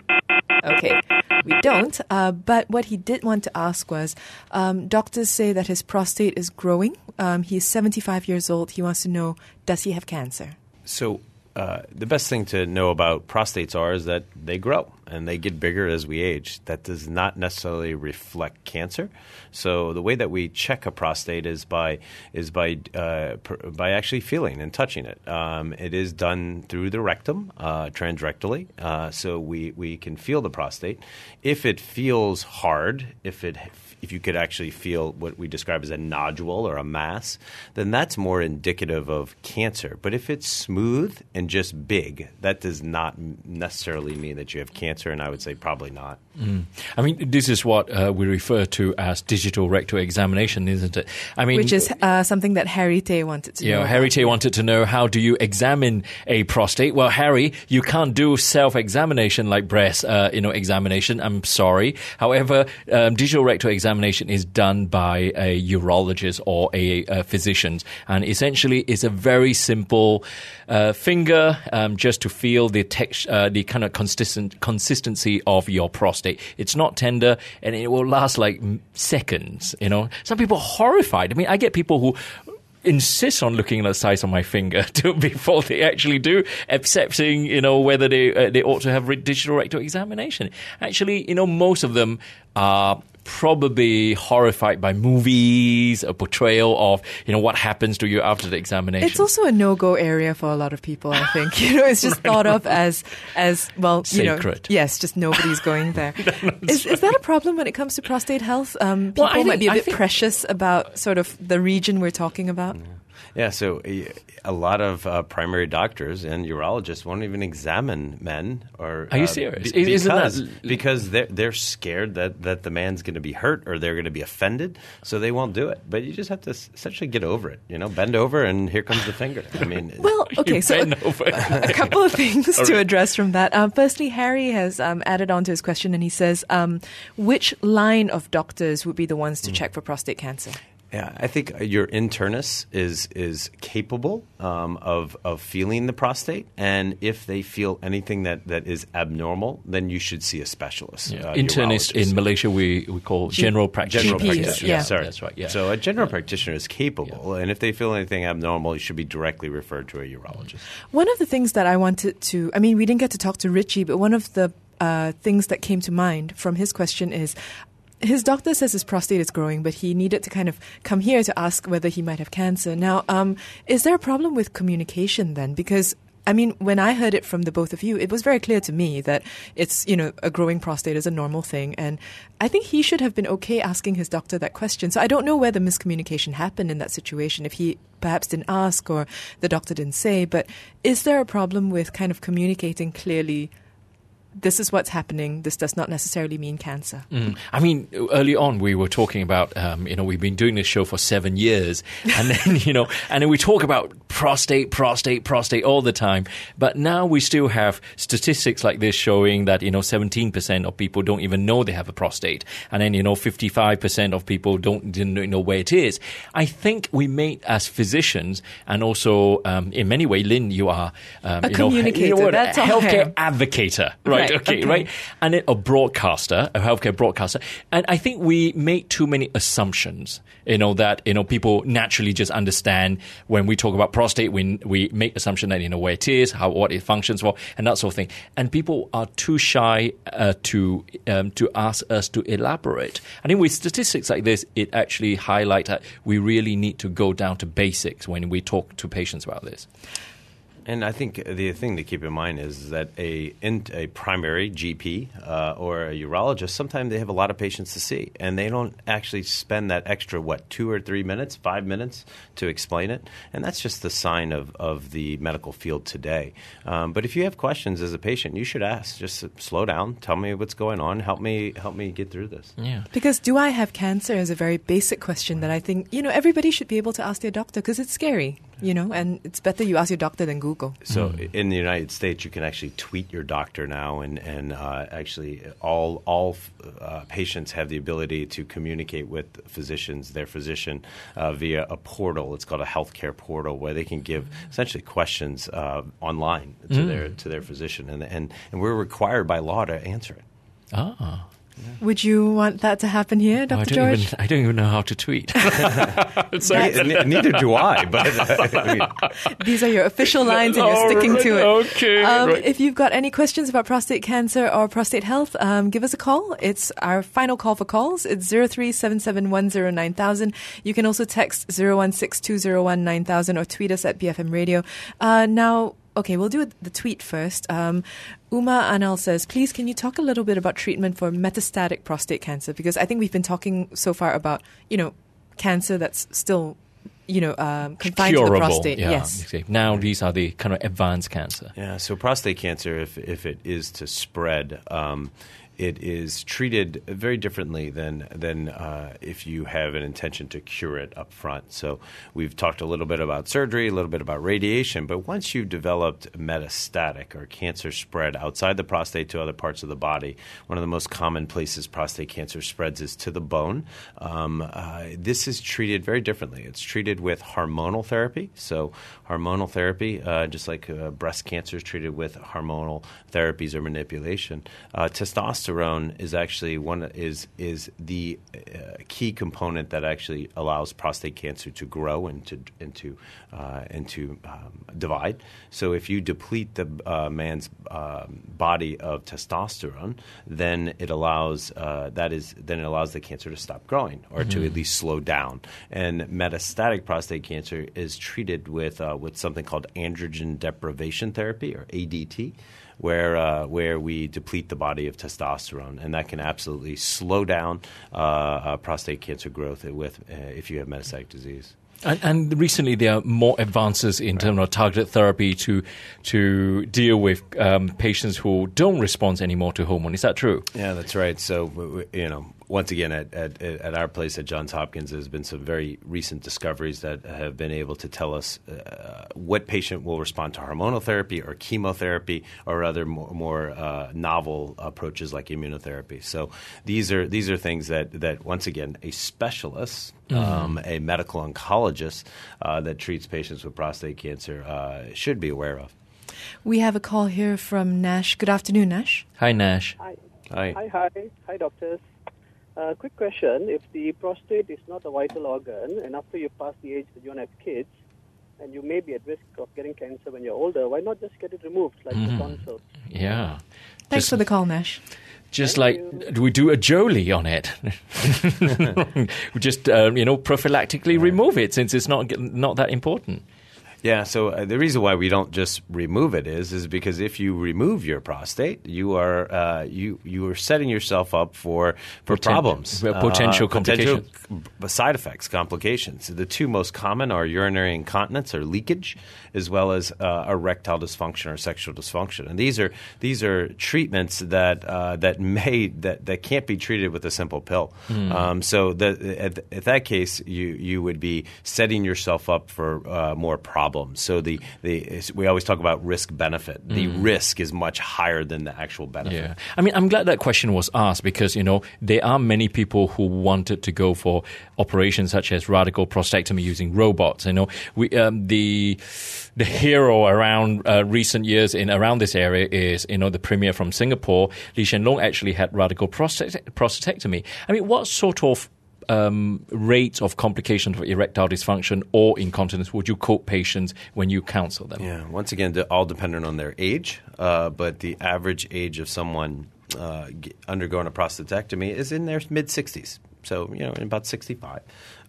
S2: Okay, don't. Uh, but what he did want to ask was um, doctors say that his prostate is growing. Um, he's 75 years old. He wants to know does he have cancer?
S4: So uh, the best thing to know about prostates are is that they grow and they get bigger as we age. That does not necessarily reflect cancer. So the way that we check a prostate is by is by uh, by actually feeling and touching it. Um, it is done through the rectum, uh, transrectally. Uh, so we we can feel the prostate. If it feels hard, if it if you could actually feel what we describe as a nodule or a mass, then that's more indicative of cancer. But if it's smooth and just big, that does not necessarily mean that you have cancer, and I would say probably not.
S3: I mean, this is what uh, we refer to as digital rectal examination, isn't it? I mean,
S2: Which is uh, something that Harry Tay wanted to
S3: Yeah,
S2: know.
S3: Harry Tay wanted to know how do you examine a prostate? Well, Harry, you can't do self-examination like breast, uh, you know, examination. I'm sorry. However, um, digital rectal examination is done by a urologist or a, a physician, and essentially it's a very simple uh, finger um, just to feel the text, uh, the kind of consistent consistency of your prostate. It's not tender, and it will last like seconds. You know, some people are horrified. I mean, I get people who insist on looking at the size of my finger [LAUGHS] to, before they actually do, accepting, you know, whether they uh, they ought to have digital rectal examination. Actually, you know, most of them are probably horrified by movies, a portrayal of you know what happens to you after the examination.
S2: It's also a no-go area for a lot of people. I think [LAUGHS] you know it's just [LAUGHS] thought of as as well. You know, yes, just nobody's going there. [LAUGHS] is, is that a problem when it comes to prostate health? Um, people
S3: Well, I
S2: might be a bit
S3: think-
S2: precious about sort of the region we're talking about.
S4: Yeah, so a, a lot of uh, primary doctors and urologists won't even examine men. Or
S3: Are you
S4: uh,
S3: serious?
S4: be-
S3: Isn't that-
S4: because because they're they're scared that, that the man's going to be hurt or they're going to be offended, so they won't do it. But you just have to s- essentially get over it. You know, bend over and here comes the finger. I mean, [LAUGHS]
S2: Well, [LAUGHS] okay, so
S3: bend over.
S2: a couple of things [LAUGHS] to address from that. Um, firstly, Harry has um, added on to his question, and he says, um, which line of doctors would be the ones to
S3: Mm.
S2: check for prostate cancer?
S4: Yeah, I think your internist is is capable um, of of feeling the prostate, and if they feel anything that, that is abnormal, then you should see a specialist.
S3: Yeah.
S4: uh,
S3: Internist
S4: urologist.
S3: in Malaysia we, we call general practitioner.
S4: General
S2: GPs,
S4: practitioner,
S2: yeah.
S4: sorry.
S3: That's right, yeah.
S4: So a general practitioner is capable, and if they feel anything abnormal, you should be directly referred to a urologist.
S2: One of the things that I wanted to, I mean, we didn't get to talk to Richie, but one of the uh, things that came to mind from his question is his doctor says his prostate is growing, but he needed to kind of come here to ask whether he might have cancer. Now, um, is there a problem with communication then? Because I mean, when I heard it from the both of you, it was very clear to me that it's, you know, a growing prostate is a normal thing. And I think he should have been okay asking his doctor that question. So I don't know where the miscommunication happened in that situation, if he perhaps didn't ask or the doctor didn't say. But is there a problem with kind of communicating clearly? This is what's happening. This does not necessarily mean cancer.
S3: Mm. I mean, early on we were talking about, um, you know, we've been doing this show for seven years, [LAUGHS] and then you know, and then we talk about prostate, prostate, prostate all the time. But now we still have statistics like this showing that you know, seventeen percent of people don't even know they have a prostate, and then you know, fifty-five percent of people don't didn't know where it is. I think we made as physicians, and also um, in many ways, Lynn, you are um,
S2: A
S3: you know, you
S2: communicator,
S3: know what, a healthcare advocate, right?
S2: Right, [LAUGHS]
S3: okay,
S2: okay.
S3: right and then a broadcaster, a healthcare broadcaster. And I think we make too many assumptions, you know, that, you know, people naturally just understand when we talk about prostate, we, we make assumption that, you know, where it is, how, what it functions for, and that sort of thing. And people are too shy uh, to, um, to ask us to elaborate. I think with statistics like this, it actually highlights that we really need to go down to basics when we talk to patients about this.
S4: And I think the thing to keep in mind is that a a primary GP uh, or a urologist sometimes they have a lot of patients to see, and they don't actually spend that extra what two or three minutes, five minutes to explain it, and that's just the sign of, of the medical field today. Um, but if you have questions as a patient, you should ask. Just slow down, tell me what's going on, help me help me get through this.
S3: Yeah.
S2: Because do I have cancer is a very basic question that I think, you know, everybody should be able to ask their doctor because it's scary, you know, and it's better you ask your doctor than Google.
S4: So in the United States, you can actually tweet your doctor now, and and uh, actually all all uh, patients have the ability to communicate with physicians, their physician, uh, via a portal. It's called a healthcare portal, where they can give essentially questions uh, online to their to their physician, and and and we're required by law to answer it.
S3: Ah.
S2: Would you want that to happen here,
S3: Oh, I
S2: Dr. George?
S3: even I don't even know how to tweet. [LAUGHS] so,
S4: Ne- neither do I, but I [LAUGHS] mean,
S2: These are your official lines and you're
S3: All
S2: sticking to it.
S3: okay,
S2: Um,
S3: right.
S2: If you've got any questions about prostate cancer or prostate health, um, give us a call. It's our final call for calls. It's 0377109000. You can also text 0162019000 or tweet us at BFM Radio. Uh, now, okay, we'll do the tweet first. Um, Uma Anal says, please can you talk a little bit about treatment for metastatic prostate cancer? Because I think we've been talking so far about, you know, cancer that's still, you know, um, confined to the prostate.
S3: Yeah,
S2: yes.
S3: exactly. Now these are the kind of advanced cancer.
S4: Yeah, so prostate cancer, if, if it is to spread, um, it is treated very differently than than uh, if you have an intention to cure it up front. So we've talked a little bit about surgery, a little bit about radiation, but once you've developed metastatic or cancer spread outside the prostate to other parts of the body, one of the most common places prostate cancer spreads is to the bone. Um, uh, this is treated very differently. It's treated with hormonal therapy. So hormonal therapy, uh, just like uh, breast cancer is treated with hormonal therapies or manipulation, uh, testosterone testosterone is actually one is is the uh, key component that actually allows prostate cancer to grow and to and to uh, and to um, divide. So if you deplete the uh, man's um, body of testosterone, then it allows uh, that is then it allows the cancer to stop growing or to at least slow down. And metastatic prostate cancer is treated with uh, with something called androgen deprivation therapy or ADT where uh, where we deplete the body of testosterone, and that can absolutely slow down uh, uh, prostate cancer growth with uh, if you have metastatic disease.
S3: And, and recently, there are more advances in terms of targeted therapy to to deal with um, patients who don't respond anymore to hormone. Is that true?
S4: Yeah, that's right. So, you know, once again, at, at, at our place at Johns Hopkins, there's been some very recent discoveries that have been able to tell us uh, what patient will respond to hormonal therapy or chemotherapy or other more, more uh, novel approaches like immunotherapy. So these are these are things that, that once again, a specialist, um, a medical oncologist uh, that treats patients with prostate cancer uh, should be aware of.
S2: We have a call here from Nash. Good afternoon, Nash.
S3: Hi, Nash.
S8: Hi.
S4: Hi.
S8: Hi, hi. Hi, doctors. Uh, quick question. If the prostate is not a vital organ, and after you pass the age that you want to have kids, and you may be at risk of getting cancer when you're older, why not just get it removed, like the tonsils?
S3: Yeah.
S2: Thanks
S3: Just-
S2: for the call, Nash.
S3: Just
S8: Thank
S3: like do we do a Jolie on it? [LAUGHS] we just um, you know prophylactically remove it since it's not not that important.
S4: Yeah, so uh, the reason why we don't just remove it is is because if you remove your prostate, you are uh, you you are setting yourself up for for
S3: Poten-
S4: problems,
S3: uh, potential
S4: potential
S3: complications.
S4: c- side effects, complications. The two most common are urinary incontinence or leakage, as well as uh, erectile dysfunction or sexual dysfunction. And these are these are treatments that uh, that may that, that can't be treated with a simple pill. Um, so the, at, at that case, you you would be setting yourself up for uh, more problems. So the, the we always talk about risk benefit. The risk is much higher than the actual benefit.
S3: Yeah, I mean, I'm glad that question was asked because you know there are many people who wanted to go for operations such as radical prostatectomy using robots. You know, we um, the the hero around uh, recent years in around this area is you know the premier from Singapore, Lee Hsien Loong, actually had radical prostate- prostatectomy. I mean, what sort of um, rate of complications of erectile dysfunction or incontinence would you quote patients when you counsel them?
S4: Yeah, once again, all dependent on their age, uh, but the average age of someone uh, undergoing a prostatectomy is in their mid 60s. So, you know, in about 65.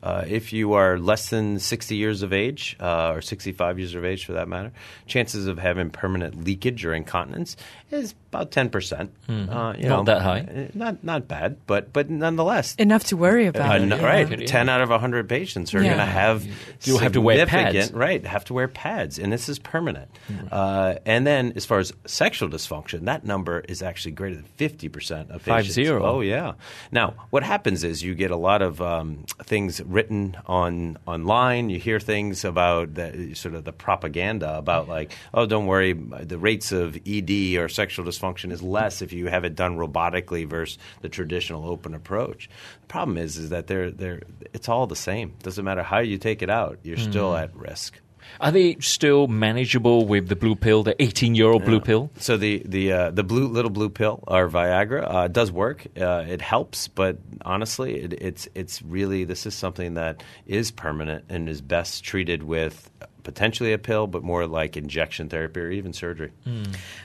S4: Uh, if you are less than 60 years of age, uh, or 65 years of age for that matter, chances of having permanent leakage or incontinence is about 10%. Uh, you
S3: Not
S4: know,
S3: that high.
S4: uh, Not, not bad, but, but nonetheless.
S2: Enough to worry about.
S4: Uh,
S2: yeah.
S4: Right,
S3: Yeah.
S4: ten out of hundred patients are
S2: Yeah.
S4: going to have
S3: You'll have to wear pads.
S4: Right, have to wear pads, and this is permanent.
S3: Mm-hmm.
S4: Uh, and then, as far as sexual dysfunction, that number is actually greater than fifty percent of patients.
S3: zero.
S4: Oh yeah. Now, what happens is you get a lot of um, things written on online. You hear things about the, sort of the propaganda about like, oh, don't worry, the rates of ED or sexual dysfunction is less if you have it done robotically versus the traditional open approach. The problem is, is that they're they're it's all the same. Doesn't matter how you take it out, you're hmm. still at risk.
S3: Are they still manageable with the blue pill, the 18 year old blue pill?
S4: So the the uh, the blue little blue pill or Viagra uh, does work. Uh, it helps, but honestly, it, it's it's really this is something that is permanent and is best treated with potentially a pill, but more like injection therapy or even surgery.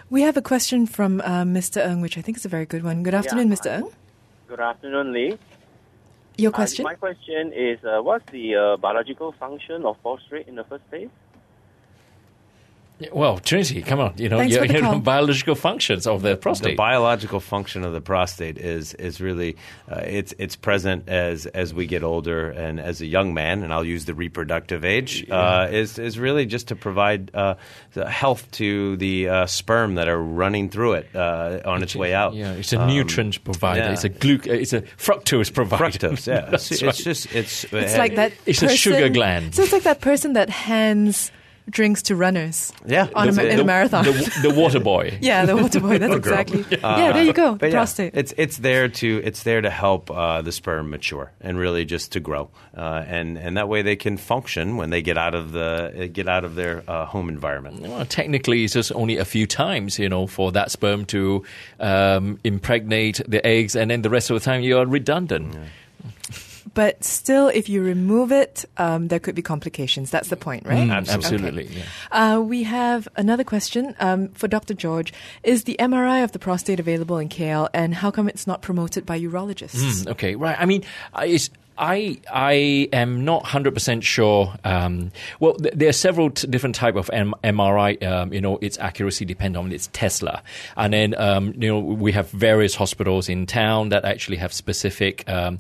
S2: We have a question from uh, Mr. Ng, which I think is a very good one. Good afternoon, Mr. Ng.
S9: Good afternoon, Lee.
S2: Your question?
S9: my question is, uh, what's the uh, biological function of phosphate in the first place?
S3: Yeah, Well, Trinity, come on. You know,
S2: Thanks
S3: you,
S2: for the
S3: you know biological functions of the prostate.
S4: The biological function of the prostate is is really uh, it's it's present as as we get older and as a young man, and I'll use the reproductive age uh, is is really just to provide uh, the health to the uh, sperm that are running through it uh, on its way out.
S3: Yeah, it's a
S4: Um,
S3: nutrient provider.
S4: yeah.
S3: It's a gluc- It's a fructose provider.
S4: fructose. Yeah, [LAUGHS] it's,
S3: right.
S4: it's just it's
S2: It's like that.
S3: It's a sugar gland.
S2: So it's like that person that hands drinks to runners.
S4: Yeah,
S2: on a,
S4: the-
S2: in a marathon.
S3: The, the water boy. [LAUGHS]
S2: yeah, the water boy. That's [LAUGHS] exactly. yeah, there you go.
S4: Uh, But yeah,
S2: prostate.
S4: It's it's there to it's there to help uh, the sperm mature and really just to grow, uh, and and that way they can function when they get out of the uh, get out of their uh, home environment.
S3: Well, technically, it's just only a few times, you know, for that sperm to um, impregnate the eggs, and then the rest of the time you are redundant. [LAUGHS]
S2: But still, if you remove it, um, there could be complications. That's the point, right?
S3: Mm,
S2: Okay.
S3: absolutely. Yeah.
S2: Uh, we have another question um, for Dr. George. Is the MRI of the prostate available in KL, and how come it's not promoted by urologists?
S3: Mm, okay, right. I mean, I- it's, I I am not hundred percent sure. Um, well, th- there are several t- different type of M- MRI. Um, you know, its accuracy depends on its Tesla, and then um, you know we have various hospitals in town that actually have specific um,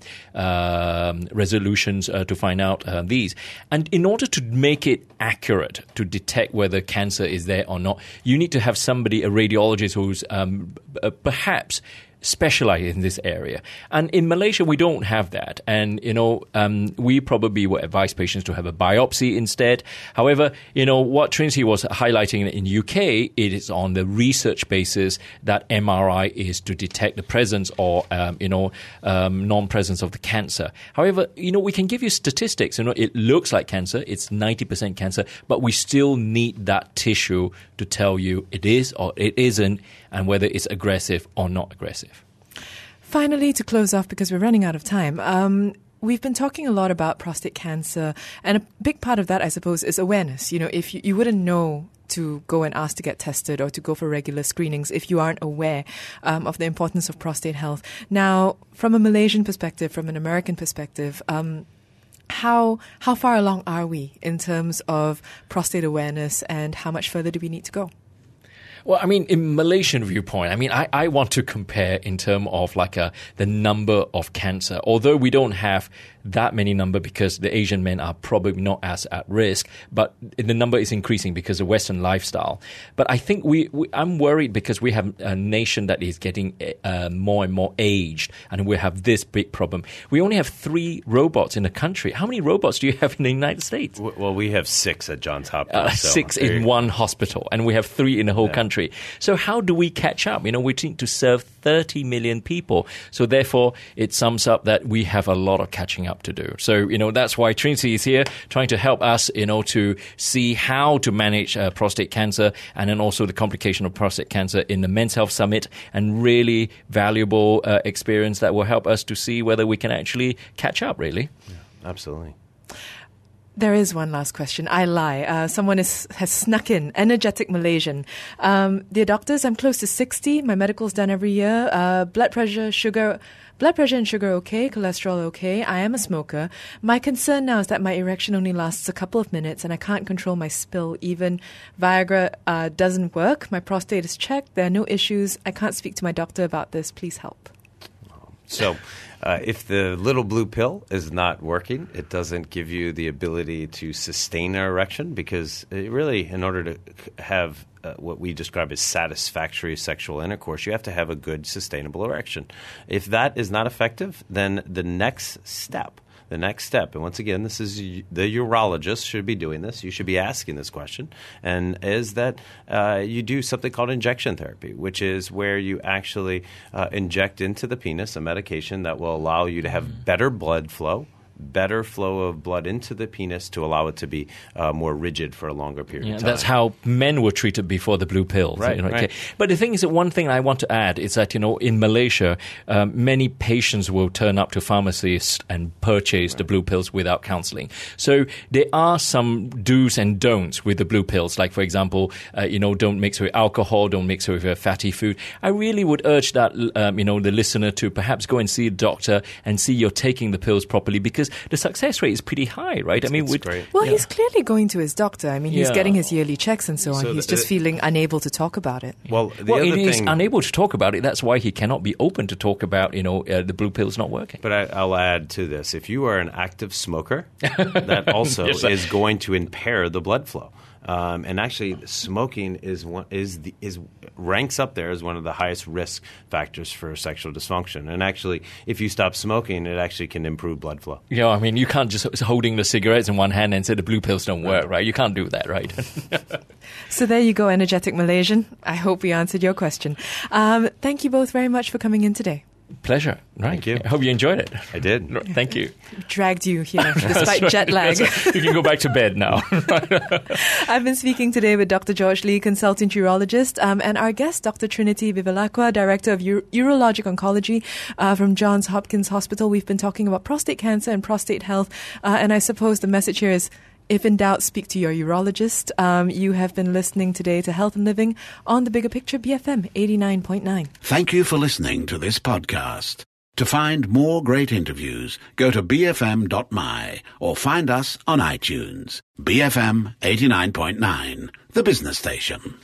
S3: resolutions uh, to find out uh, these. And in order to make it accurate to detect whether cancer is there or not, you need to have somebody, a radiologist, who's um, uh, perhaps specialize in this area. And in Malaysia, we don't have that. And, you know, um, we probably would advise patients to have a biopsy instead. However, you know, what Trinity was highlighting in the UK, it is on the research basis that MRI is to detect the presence or, um, you know, um, non-presence of the cancer. However, you know, we can give you statistics. You know, it looks like cancer. It's 90% cancer, but we still need that tissue to tell you it is or it isn't and whether it's aggressive or not aggressive.
S2: Finally, to close off, because we're running out of time, um, we've been talking a lot about prostate cancer, and a big part of that, I suppose, is awareness. You know, if you, you wouldn't know to go and ask to get tested or to go for regular screenings if you aren't aware um, of the importance of prostate health. Now, from a Malaysian perspective, from an American perspective, um, how how far along are we in terms of prostate awareness, and how much further do we need to go?
S3: Well, I mean, in Malaysian viewpoint, I mean, I, I want to compare in terms of like a, the number of cancer. Although we don't have that many number because the Asian men are probably not as at risk, but the number is increasing because of Western lifestyle. But I think we, we I'm worried because we have a nation that is getting uh, more and more aged, and we have this big problem. We only have three robots in the country. How many robots do you have in the United States?
S4: Well, we have six at Johns Hopkins.
S3: uh,
S4: so
S3: six in
S4: you-
S3: one hospital, and we have three in the whole country. So how do we catch up? You know, we need to serve 30 million people. So therefore, it sums up that we have a lot of catching up to do. So you know, that's why Trinity is here, trying to help us, you know, to see how to manage uh, prostate cancer, and then also the complication of prostate cancer in the Men's Health Summit, and really valuable uh, experience that will help us to see whether we can actually catch up. Really.
S4: Absolutely.
S2: There is one last question. I lie. Uh, someone is, has snuck in. Energetic Malaysian. Um, dear doctors, I'm close to 60. My medical's done every year. Uh, blood pressure, sugar, blood pressure and sugar okay. Cholesterol okay. I am a smoker. My concern now is that my erection only lasts a couple of minutes and I can't control my spill. Even Viagra uh, doesn't work. My prostate is checked. There are no issues. I can't speak to my doctor about this. Please help.
S4: So, uh, if the little blue pill is not working, it doesn't give you the ability to sustain an erection because really, in order to have uh, what we describe as satisfactory sexual intercourse, you have to have a good, sustainable erection. If that is not effective, then the next step the next step, and once again, this is the urologist should be doing this. You should be asking this question, and is that uh, you do something called injection therapy, which is where you actually uh, inject into the penis a medication that will allow you to have better blood flow. Better flow of blood into the penis to allow it to be uh, more rigid for a longer period
S3: Yeah,
S4: of time.
S3: that's how men were treated before the blue pill.
S4: Right,
S3: you know,
S4: right.
S3: okay. But the thing is that one thing I want to add is that you know in Malaysia, um, many patients will turn up to pharmacists and purchase the blue pills without counselling. So there are some do's and don'ts with the blue pills. Like for example, uh, you know, don't mix with alcohol, don't mix with uh, fatty food. I really would urge that um, you know the listener to perhaps go and see a doctor and see you're taking the pills properly because the success rate is pretty high, right? I mean,
S4: it's
S3: with-
S4: great.
S2: Well,
S3: Yeah.
S2: he's clearly going to his doctor. I mean, he's
S3: Yeah.
S2: getting his yearly checks and so on.
S4: So
S2: he's
S4: the-
S2: just feeling unable to talk about it.
S4: well, the
S3: well,
S4: other
S3: he is
S4: thing,
S3: unable to talk about it. That's why he cannot be open to talk about, you know, uh, the blue pill's not working.
S4: But I, I'll add to this: if you are an active smoker, that [LAUGHS] also
S3: Yes,
S4: is going to impair the blood flow. Um, and actually, smoking is one, is the, is ranks up there as one of the highest risk factors for sexual dysfunction. And actually, if you stop smoking, it actually can improve blood flow.
S3: You know, I mean, you can't just holding the cigarettes in one hand and say the blue pills don't work, right? You can't do that, right? [LAUGHS]
S2: So there you go, energetic Malaysian. I hope we answered your question. Um, thank you both very much for coming in today.
S3: Pleasure. Right.
S4: Thank you.
S3: I hope you enjoyed it.
S4: I did. [LAUGHS]
S3: Thank you.
S2: Dragged you here [LAUGHS] despite jet lag. [LAUGHS]
S3: you can go back to bed now.
S2: I've been speaking today with Dr. George Lee, consultant urologist, um, and our guest, Dr. Trinity Bivalacqua, director of Ur- urologic oncology uh, from Johns Hopkins Hospital. We've been talking about prostate cancer and prostate health, uh, and I suppose the message here is. If in doubt, speak to your urologist. Um, you have been listening today to Health and Living on the Bigger Picture BFM 89.9.
S1: Thank you for listening to this podcast. To find more great interviews, go to bfm.my or find us on iTunes. BFM 89.9, the business station.